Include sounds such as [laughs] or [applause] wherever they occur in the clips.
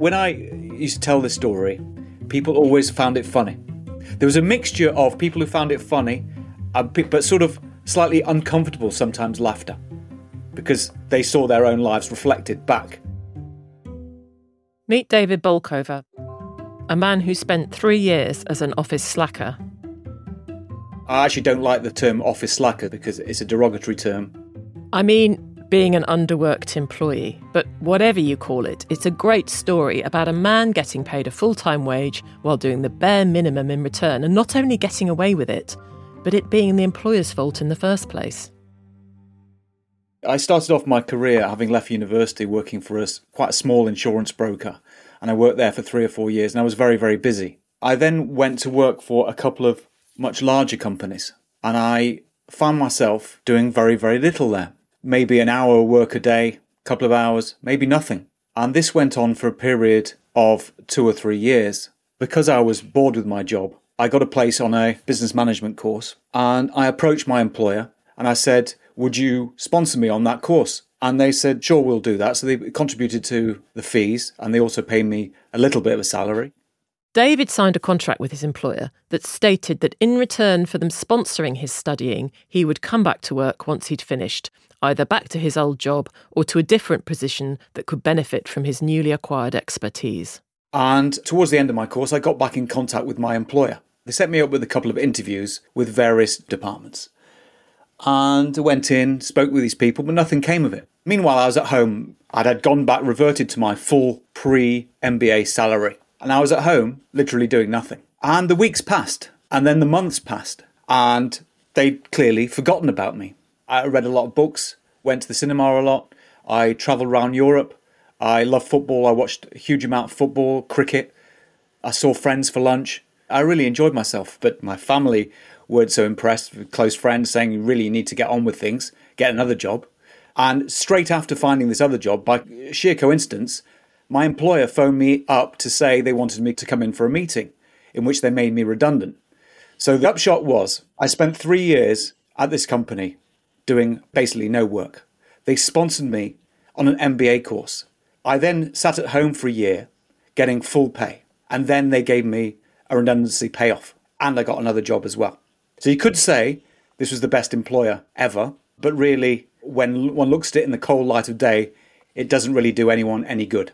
When I used to tell this story, people always found it funny. There was a mixture of people who found it funny, but sort of slightly uncomfortable sometimes laughter, because they saw their own lives reflected back. Meet David Bolchover, a man who spent three years as an office slacker. I actually don't like the term office slacker because it's a derogatory term. I mean, being an underworked employee. But whatever you call it, it's a great story about a man getting paid a full time wage while doing the bare minimum in return and not only getting away with it, but it being the employer's fault in the first place. I started off my career having left university working for a quite a small insurance broker, and I worked there for three or four years, and I was very, very busy. I then went to work for a couple of much larger companies, and I found myself doing very, very little there maybe an hour of work a day, couple of hours, maybe nothing. And this went on for a period of two or three years. Because I was bored with my job, I got a place on a business management course and I approached my employer and I said, Would you sponsor me on that course? And they said, Sure, we'll do that. So they contributed to the fees and they also paid me a little bit of a salary. David signed a contract with his employer that stated that in return for them sponsoring his studying, he would come back to work once he'd finished, either back to his old job or to a different position that could benefit from his newly acquired expertise. And towards the end of my course, I got back in contact with my employer. They set me up with a couple of interviews with various departments. And I went in, spoke with these people, but nothing came of it. Meanwhile, I was at home. I'd had gone back, reverted to my full pre MBA salary and I was at home, literally doing nothing. And the weeks passed, and then the months passed, and they'd clearly forgotten about me. I read a lot of books, went to the cinema a lot, I travelled around Europe. I love football, I watched a huge amount of football, cricket. I saw friends for lunch. I really enjoyed myself, but my family weren't so impressed close friends saying you really need to get on with things, get another job. And straight after finding this other job, by sheer coincidence, my employer phoned me up to say they wanted me to come in for a meeting, in which they made me redundant. So the upshot was I spent three years at this company doing basically no work. They sponsored me on an MBA course. I then sat at home for a year getting full pay, and then they gave me a redundancy payoff, and I got another job as well. So you could say this was the best employer ever, but really, when one looks at it in the cold light of day, it doesn't really do anyone any good.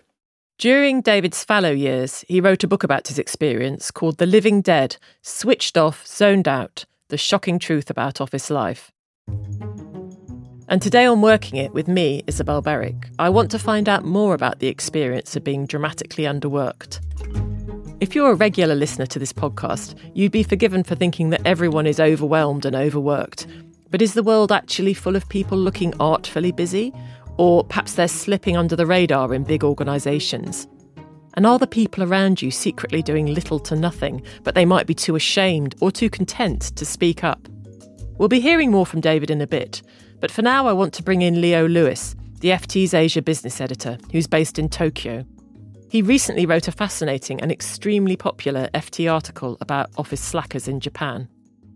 During David's fallow years, he wrote a book about his experience called The Living Dead Switched Off, Zoned Out The Shocking Truth About Office Life. And today on Working It with me, Isabel Berwick, I want to find out more about the experience of being dramatically underworked. If you're a regular listener to this podcast, you'd be forgiven for thinking that everyone is overwhelmed and overworked. But is the world actually full of people looking artfully busy? Or perhaps they're slipping under the radar in big organisations. And are the people around you secretly doing little to nothing, but they might be too ashamed or too content to speak up? We'll be hearing more from David in a bit, but for now I want to bring in Leo Lewis, the FT's Asia business editor, who's based in Tokyo. He recently wrote a fascinating and extremely popular FT article about office slackers in Japan.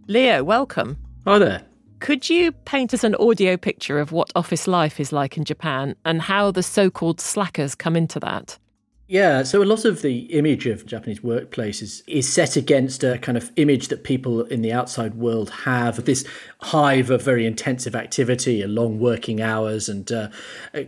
Leo, welcome. Hi there. Could you paint us an audio picture of what office life is like in Japan and how the so called slackers come into that? Yeah, so a lot of the image of Japanese workplaces is set against a kind of image that people in the outside world have of this hive of very intensive activity, and long working hours, and uh,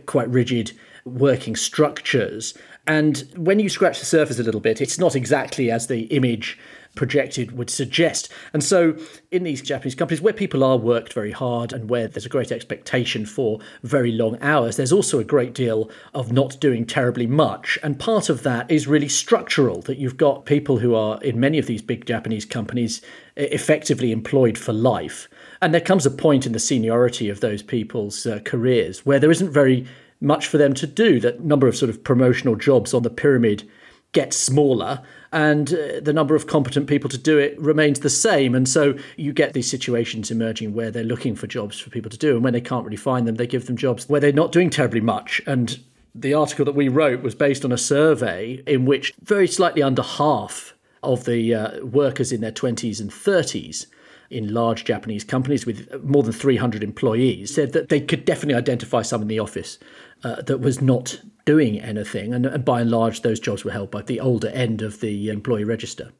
quite rigid working structures. And when you scratch the surface a little bit, it's not exactly as the image projected would suggest. And so, in these Japanese companies where people are worked very hard and where there's a great expectation for very long hours, there's also a great deal of not doing terribly much. And part of that is really structural, that you've got people who are in many of these big Japanese companies effectively employed for life. And there comes a point in the seniority of those people's uh, careers where there isn't very much for them to do. That number of sort of promotional jobs on the pyramid gets smaller and uh, the number of competent people to do it remains the same. And so you get these situations emerging where they're looking for jobs for people to do. And when they can't really find them, they give them jobs where they're not doing terribly much. And the article that we wrote was based on a survey in which very slightly under half of the uh, workers in their 20s and 30s in large Japanese companies with more than 300 employees said that they could definitely identify some in the office uh, that was not doing anything. And, and by and large, those jobs were held by the older end of the employee register.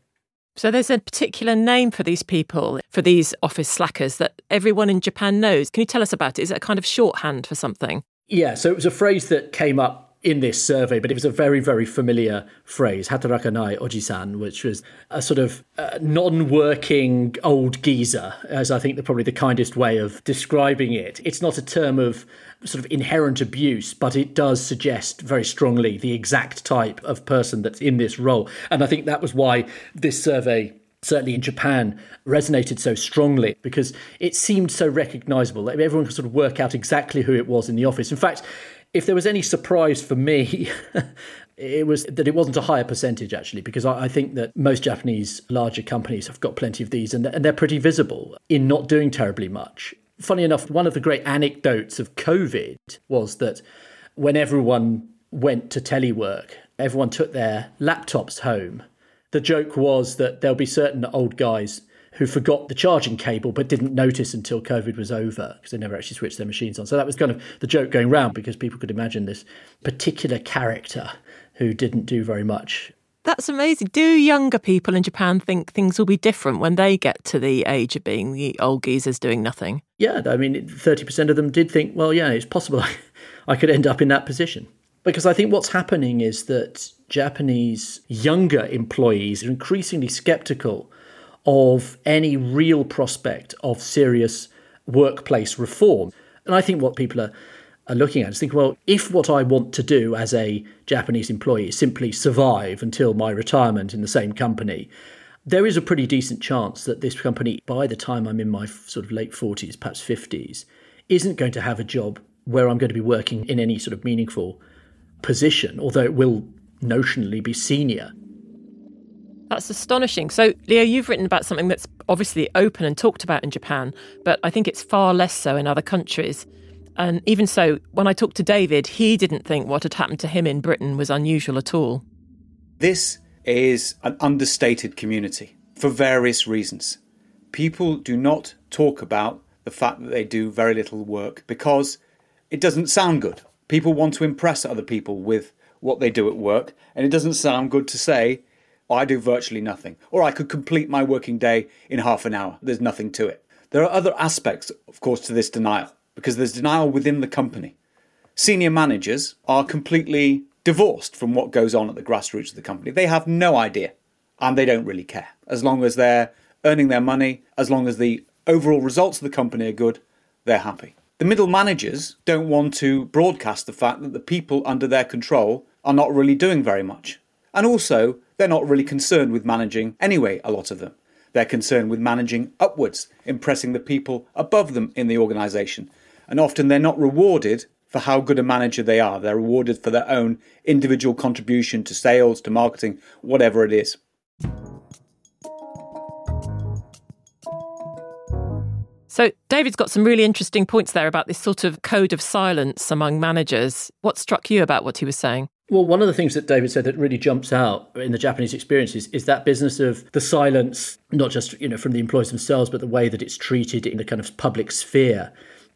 So there's a particular name for these people, for these office slackers that everyone in Japan knows. Can you tell us about it? Is it a kind of shorthand for something? Yeah, so it was a phrase that came up in this survey, but it was a very, very familiar phrase, hatarakanai ojisan, which was a sort of uh, non-working old geezer, as I think the, probably the kindest way of describing it. It's not a term of sort of inherent abuse, but it does suggest very strongly the exact type of person that's in this role. And I think that was why this survey certainly in Japan, resonated so strongly because it seemed so recognizable. that Everyone could sort of work out exactly who it was in the office. In fact, if there was any surprise for me, [laughs] it was that it wasn't a higher percentage actually, because I, think that most Japanese larger companies have got plenty of these and, and they're pretty visible in not doing terribly much. Funny enough, one of the great anecdotes of COVID was that when everyone went to telework, everyone took their laptops home. The joke was that there'll be certain old guys who forgot the charging cable but didn't notice until COVID was over because they never actually switched their machines on. So that was kind of the joke going round because people could imagine this particular character who didn't do very much. That's amazing. Do younger people in Japan think things will be different when they get to the age of being the old geezers doing nothing? Yeah, I mean, 30% of them did think, well, yeah, it's possible [laughs] I could end up in that position. Because I think what's happening is that Japanese younger employees are increasingly skeptical of any real prospect of serious workplace reform. And I think what people are, are looking at is thinking, well, if what I want to do as a Japanese employee is simply survive until my retirement in the same company, there is a pretty decent chance that this company, by the time I'm in my sort of late 40s, perhaps 50s, isn't going to have a job where I'm going to be working in any sort of meaningful position, although it will notionally be senior. That's astonishing. So, Leo, you've written about something that's obviously open and talked about in Japan, but I think it's far less so in other countries. And even so, when I talked to David, he didn't think what had happened to him in Britain was unusual at all. This is an understated community for various reasons. People do not talk about the fact that they do very little work because it doesn't sound good. People want to impress other people with what they do at work, and it doesn't sound good to say, I do virtually nothing. Or I could complete my working day in half an hour. There's nothing to it. There are other aspects, of course, to this denial, because there's denial within the company. Senior managers are completely divorced from what goes on at the grassroots of the company. They have no idea, and they don't really care. As long as they're earning their money, as long as the overall results of the company are good, they're happy. The middle managers don't want to broadcast the fact that the people under their control are not really doing very much. And also, they're not really concerned with managing anyway, a lot of them. They're concerned with managing upwards, impressing the people above them in the organisation. And often they're not rewarded for how good a manager they are. They're rewarded for their own individual contribution to sales, to marketing, whatever it is. So, David's got some really interesting points there about this sort of code of silence among managers. What struck you about what he was saying? Well, one of the things that David said that really jumps out in the Japanese experiences is that business of the silence, not just you know from the employees themselves, but the way that it's treated in the kind of public sphere.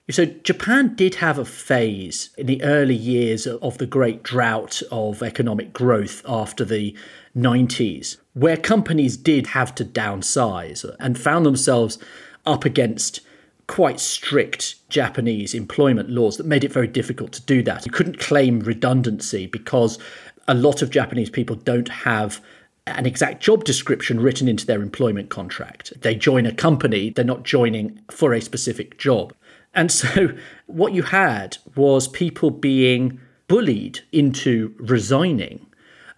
So Japan did have a phase in the early years of the great drought of economic growth after the 90s, where companies did have to downsize and found themselves up against quite strict Japanese employment laws that made it very difficult to do that. You couldn't claim redundancy because a lot of Japanese people don't have an exact job description written into their employment contract. They join a company, they're not joining for a specific job. And so what you had was people being bullied into resigning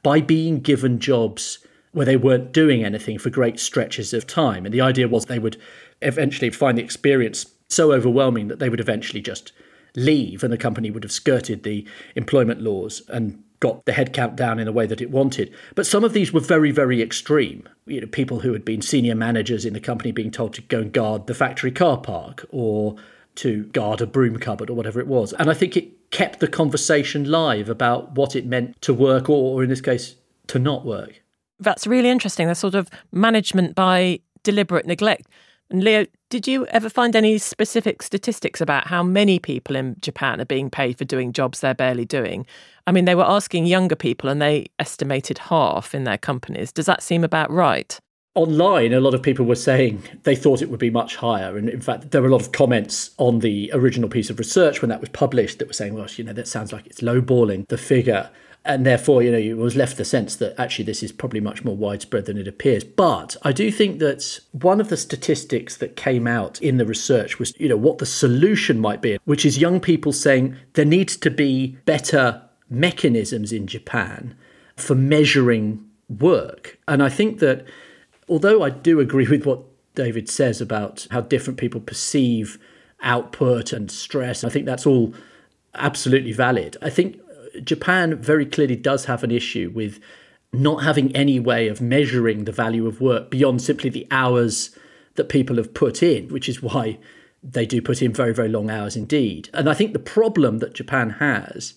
by being given jobs where they weren't doing anything for great stretches of time. And the idea was they would eventually find the experience so overwhelming that they would eventually just leave and the company would have skirted the employment laws and got the headcount down in a way that it wanted. But some of these were very, very extreme. You know, people who had been senior managers in the company being told to go and guard the factory car park or to guard a broom cupboard or whatever it was. And I think it kept the conversation live about what it meant to work or, or in this case, to not work. That's really interesting. The sort of management by deliberate neglect. And Leo, did you ever find any specific statistics about how many people in Japan are being paid for doing jobs they're barely doing? I mean, they were asking younger people and they estimated half in their companies. Does that seem about right? Online, a lot of people were saying they thought it would be much higher. And in fact, there were a lot of comments on the original piece of research when that was published that were saying, well, you know, that sounds like it's lowballing the figure and therefore, you know, it was left the sense that actually this is probably much more widespread than it appears. But I do think that one of the statistics that came out in the research was, you know, what the solution might be, which is young people saying there needs to be better mechanisms in Japan for measuring work. And I think that although I do agree with what David says about how different people perceive output and stress, I think that's all absolutely valid. I think uh, Japan very clearly does have an issue with not having any way of measuring the value of work beyond simply the hours that people have put in, which is why they do put in very, very long hours indeed. And I think the problem that Japan has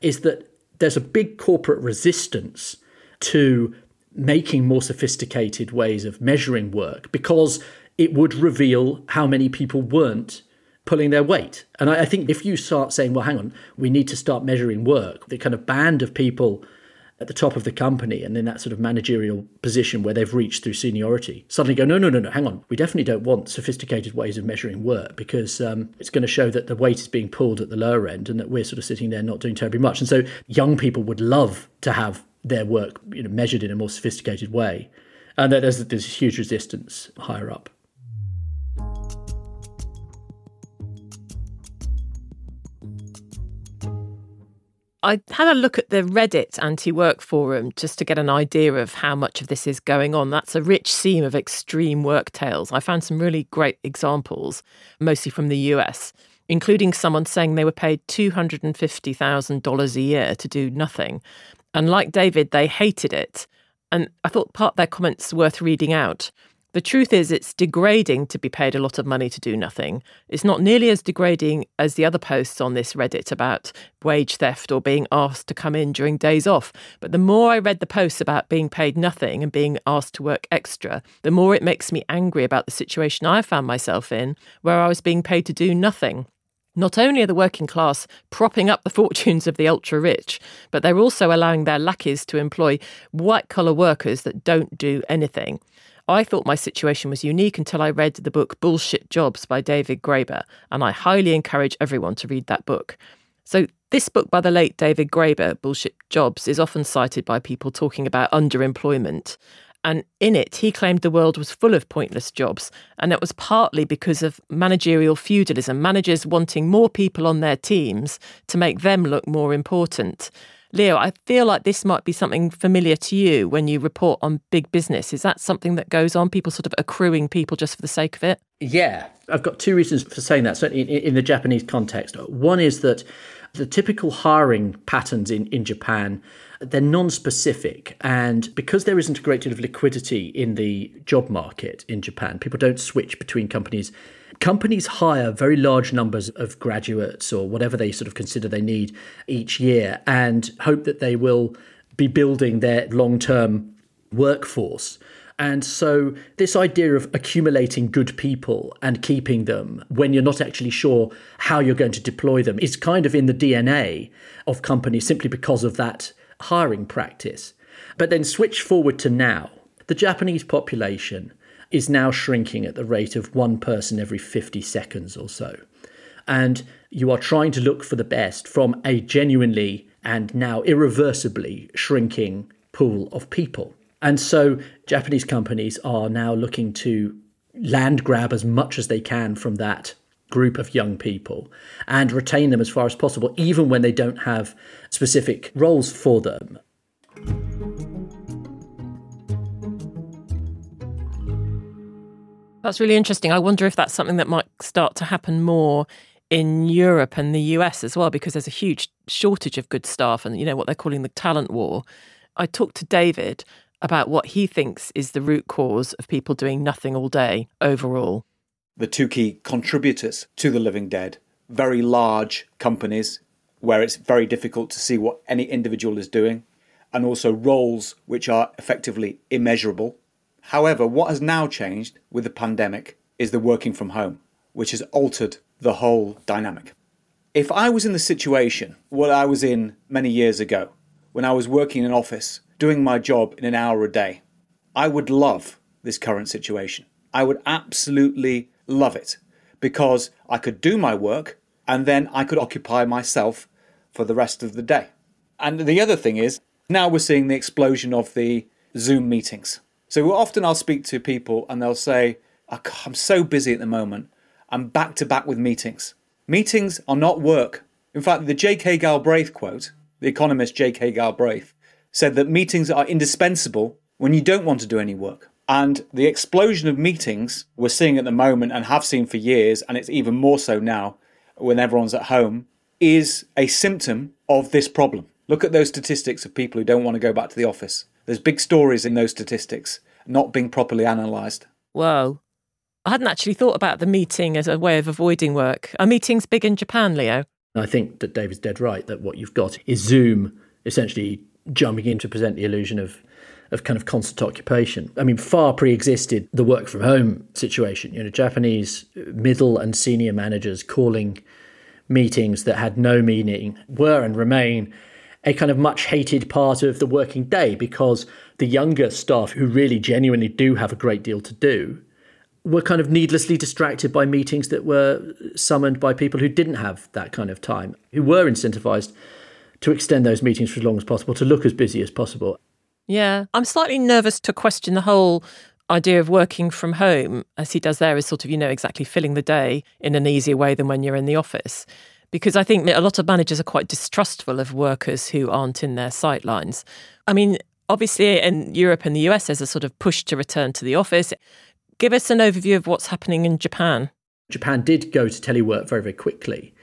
is that there's a big corporate resistance to making more sophisticated ways of measuring work because it would reveal how many people weren't pulling their weight. And I, I, think if you start saying, well, hang on, we need to start measuring work, the kind of band of people at the top of the company and in that sort of managerial position where they've reached through seniority suddenly go, no, no, no, no, hang on. We definitely don't want sophisticated ways of measuring work because um, it's going to show that the weight is being pulled at the lower end and that we're sort of sitting there not doing terribly much. And so young people would love to have their work you know, measured in a more sophisticated way. And there's, there's huge resistance higher up. I had a look at the Reddit anti work forum just to get an idea of how much of this is going on. That's a rich seam of extreme work tales. I found some really great examples, mostly from the US, including someone saying they were paid $250,000 a year to do nothing. And like David, they hated it. And I thought part of their comments worth reading out. The truth is, it's degrading to be paid a lot of money to do nothing. It's not nearly as degrading as the other posts on this Reddit about wage theft or being asked to come in during days off. But the more I read the posts about being paid nothing and being asked to work extra, the more it makes me angry about the situation I found myself in, where I was being paid to do nothing. Not only are the working class propping up the fortunes of the ultra rich, but they're also allowing their lackeys to employ white collar workers that don't do anything. I thought my situation was unique until I read the book Bullshit Jobs by David Graeber, and I highly encourage everyone to read that book. So, this book by the late David Graeber, Bullshit Jobs, is often cited by people talking about underemployment. And in it, he claimed the world was full of pointless jobs. And it was partly because of managerial feudalism, managers wanting more people on their teams to make them look more important. Leo, I feel like this might be something familiar to you when you report on big business. Is that something that goes on? People sort of accruing people just for the sake of it? Yeah, I've got two reasons for saying that. In, in the Japanese context, one is that the typical hiring patterns in, in Japan they're non-specific. And because there isn't a great deal of liquidity in the job market in Japan people don't switch between companies. Companies hire very large numbers of graduates or whatever they sort of consider they need each year and hope that they will be building their long-term workforce and so, this idea of accumulating good people and keeping them when you're not actually sure how you're going to deploy them is kind of in the DNA of companies simply because of that hiring practice. But then switch forward to now. The Japanese population is now shrinking at the rate of one person every 50 seconds or so. And you are trying to look for the best from a genuinely and now irreversibly shrinking pool of people. And so Japanese companies are now looking to land grab as much as they can from that group of young people and retain them as far as possible, even when they don't have specific roles for them. That's really interesting. I wonder if that's something that might start to happen more in Europe and the US as well, because there's a huge shortage of good staff and, you know, what they're calling the talent war. I talked to David about what he thinks is the root cause of people doing nothing all day overall the two key contributors to the living dead very large companies where it's very difficult to see what any individual is doing, and also roles which are effectively immeasurable. However, what has now changed with the pandemic is the working from home, which has altered the whole dynamic. If I was in the situation what I was in many years ago, when I was working in an office, doing my job in an hour a day, I would love this current situation. I would absolutely love it because I could do my work and then I could occupy myself for the rest of the day. And the other thing is, now we're seeing the explosion of the Zoom meetings. So often I'll speak to people and they'll say, ah, I'm so busy at the moment. I'm back to back with meetings. Meetings are not work. In fact, the J.K. Galbraith quote, the economist J.K. Galbraith, said that meetings are indispensable when you don't want to do any work. And the explosion of meetings we're seeing at the moment and have seen for years, and it's even more so now when everyone's at home, is a symptom of this problem. Look at those statistics of people who don't want to go back to the office. There's big stories in those statistics not being properly analysed. Whoa. I hadn't actually thought about the meeting as a way of avoiding work. Are meetings big in Japan, Leo? I think that David's dead right that what you've got is Zoom essentially jumping in to present the illusion of of kind of constant occupation. I mean, far pre-existed the work from home situation. You know, Japanese middle and senior managers calling meetings that had no meaning were and remain a kind of much hated part of the working day because the younger staff who really genuinely do have a great deal to do were kind of needlessly distracted by meetings that were summoned by people who didn't have that kind of time, who were incentivized to extend those meetings for as long as possible, to look as busy as possible. Yeah, I'm slightly nervous to question the whole idea of working from home, as he does there, is sort of, you know, exactly filling the day in an easier way than when you're in the office. Because I think a lot of managers are quite distrustful of workers who aren't in their sightlines. I mean, obviously in Europe and the US, there's a sort of push to return to the office. Give us an overview of what's happening in Japan. Japan did go to telework very, very quickly.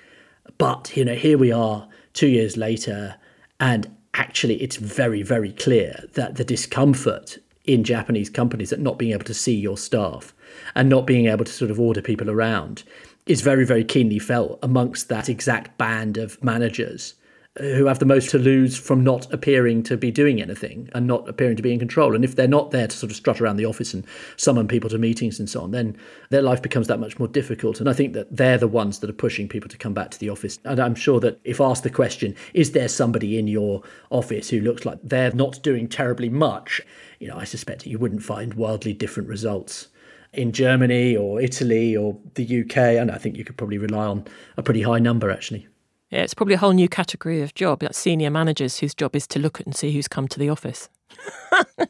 But, you know, here we are two years later, and actually it's very, very clear that the discomfort in Japanese companies at not being able to see your staff and not being able to sort of order people around is very, very keenly felt amongst that exact band of managers who have the most to lose from not appearing to be doing anything and not appearing to be in control. And if they're not there to sort of strut around the office and summon people to meetings and so on, then their life becomes that much more difficult. And I think that they're the ones that are pushing people to come back to the office. And I'm sure that if asked the question, is there somebody in your office who looks like they're not doing terribly much? You know, I suspect that you wouldn't find wildly different results in Germany or Italy or the UK. And I think you could probably rely on a pretty high number actually. Yeah, it's probably a whole new category of job, like senior managers whose job is to look at and see who's come to the office.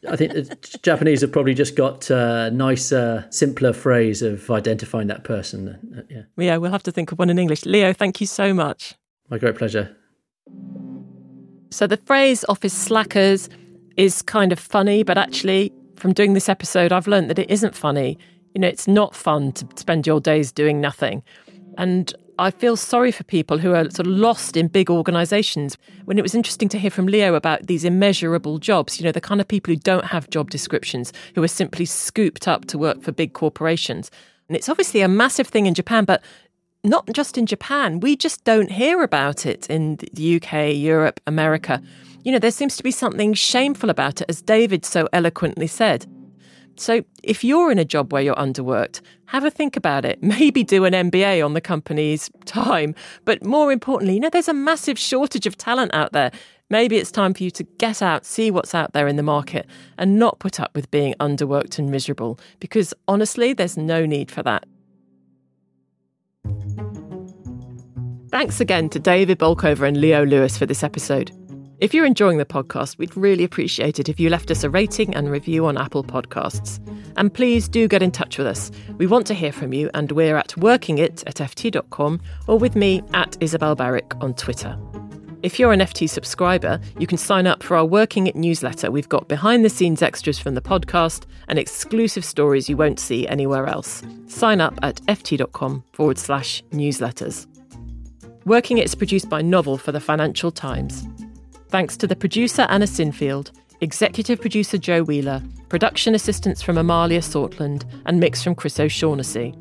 I think the Japanese have probably just got a nicer, simpler phrase of identifying that person. Yeah. yeah, we'll have to think of one in English. Leo, thank you so much. My great pleasure. So the phrase office slackers is kind of funny, but actually, from doing this episode, I've learned that it isn't funny. You know, it's not fun to spend your days doing nothing. And I feel sorry for people who are sort of lost in big organisations. When it was interesting to hear from Leo about these immeasurable jobs, you know, the kind of people who don't have job descriptions, who are simply scooped up to work for big corporations. And it's obviously a massive thing in Japan, but not just in Japan. We just don't hear about it in the UK, Europe, America. You know, there seems to be something shameful about it, as David so eloquently said. So, if you're in a job where you're underworked, have a think about it. [laughs] Maybe do an MBA on the company's time. But more importantly, you know, there's a massive shortage of talent out there. Maybe it's time for you to get out, see what's out there in the market, and not put up with being underworked and miserable, because honestly, there's no need for that. Thanks again to David Bolchover and Leo Lewis for this episode. If you're enjoying the podcast, we'd really appreciate it if you left us a rating and review on Apple Podcasts. And please do get in touch with us. We want to hear from you, and we're at workingit at ft.com or with me at Isabel Berwick on Twitter. If you're an FT subscriber, you can sign up for our Working It newsletter. We've got behind the scenes extras from the podcast and exclusive stories you won't see anywhere else. Sign up at ft.com forward slash newsletters. Working It is produced by Novel for the Financial Times. Thanks to the producer Anna Sinfield, executive producer Joe Wheeler, production assistants from Amalia Sortland, and mix from Chris O'Shaughnessy.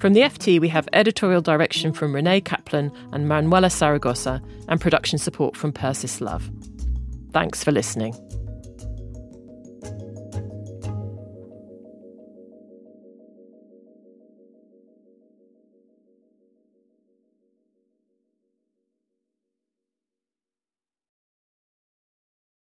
From the FT, we have editorial direction from Renee Kaplan and Manuela Saragosa, and production support from Persis Love. Thanks for listening.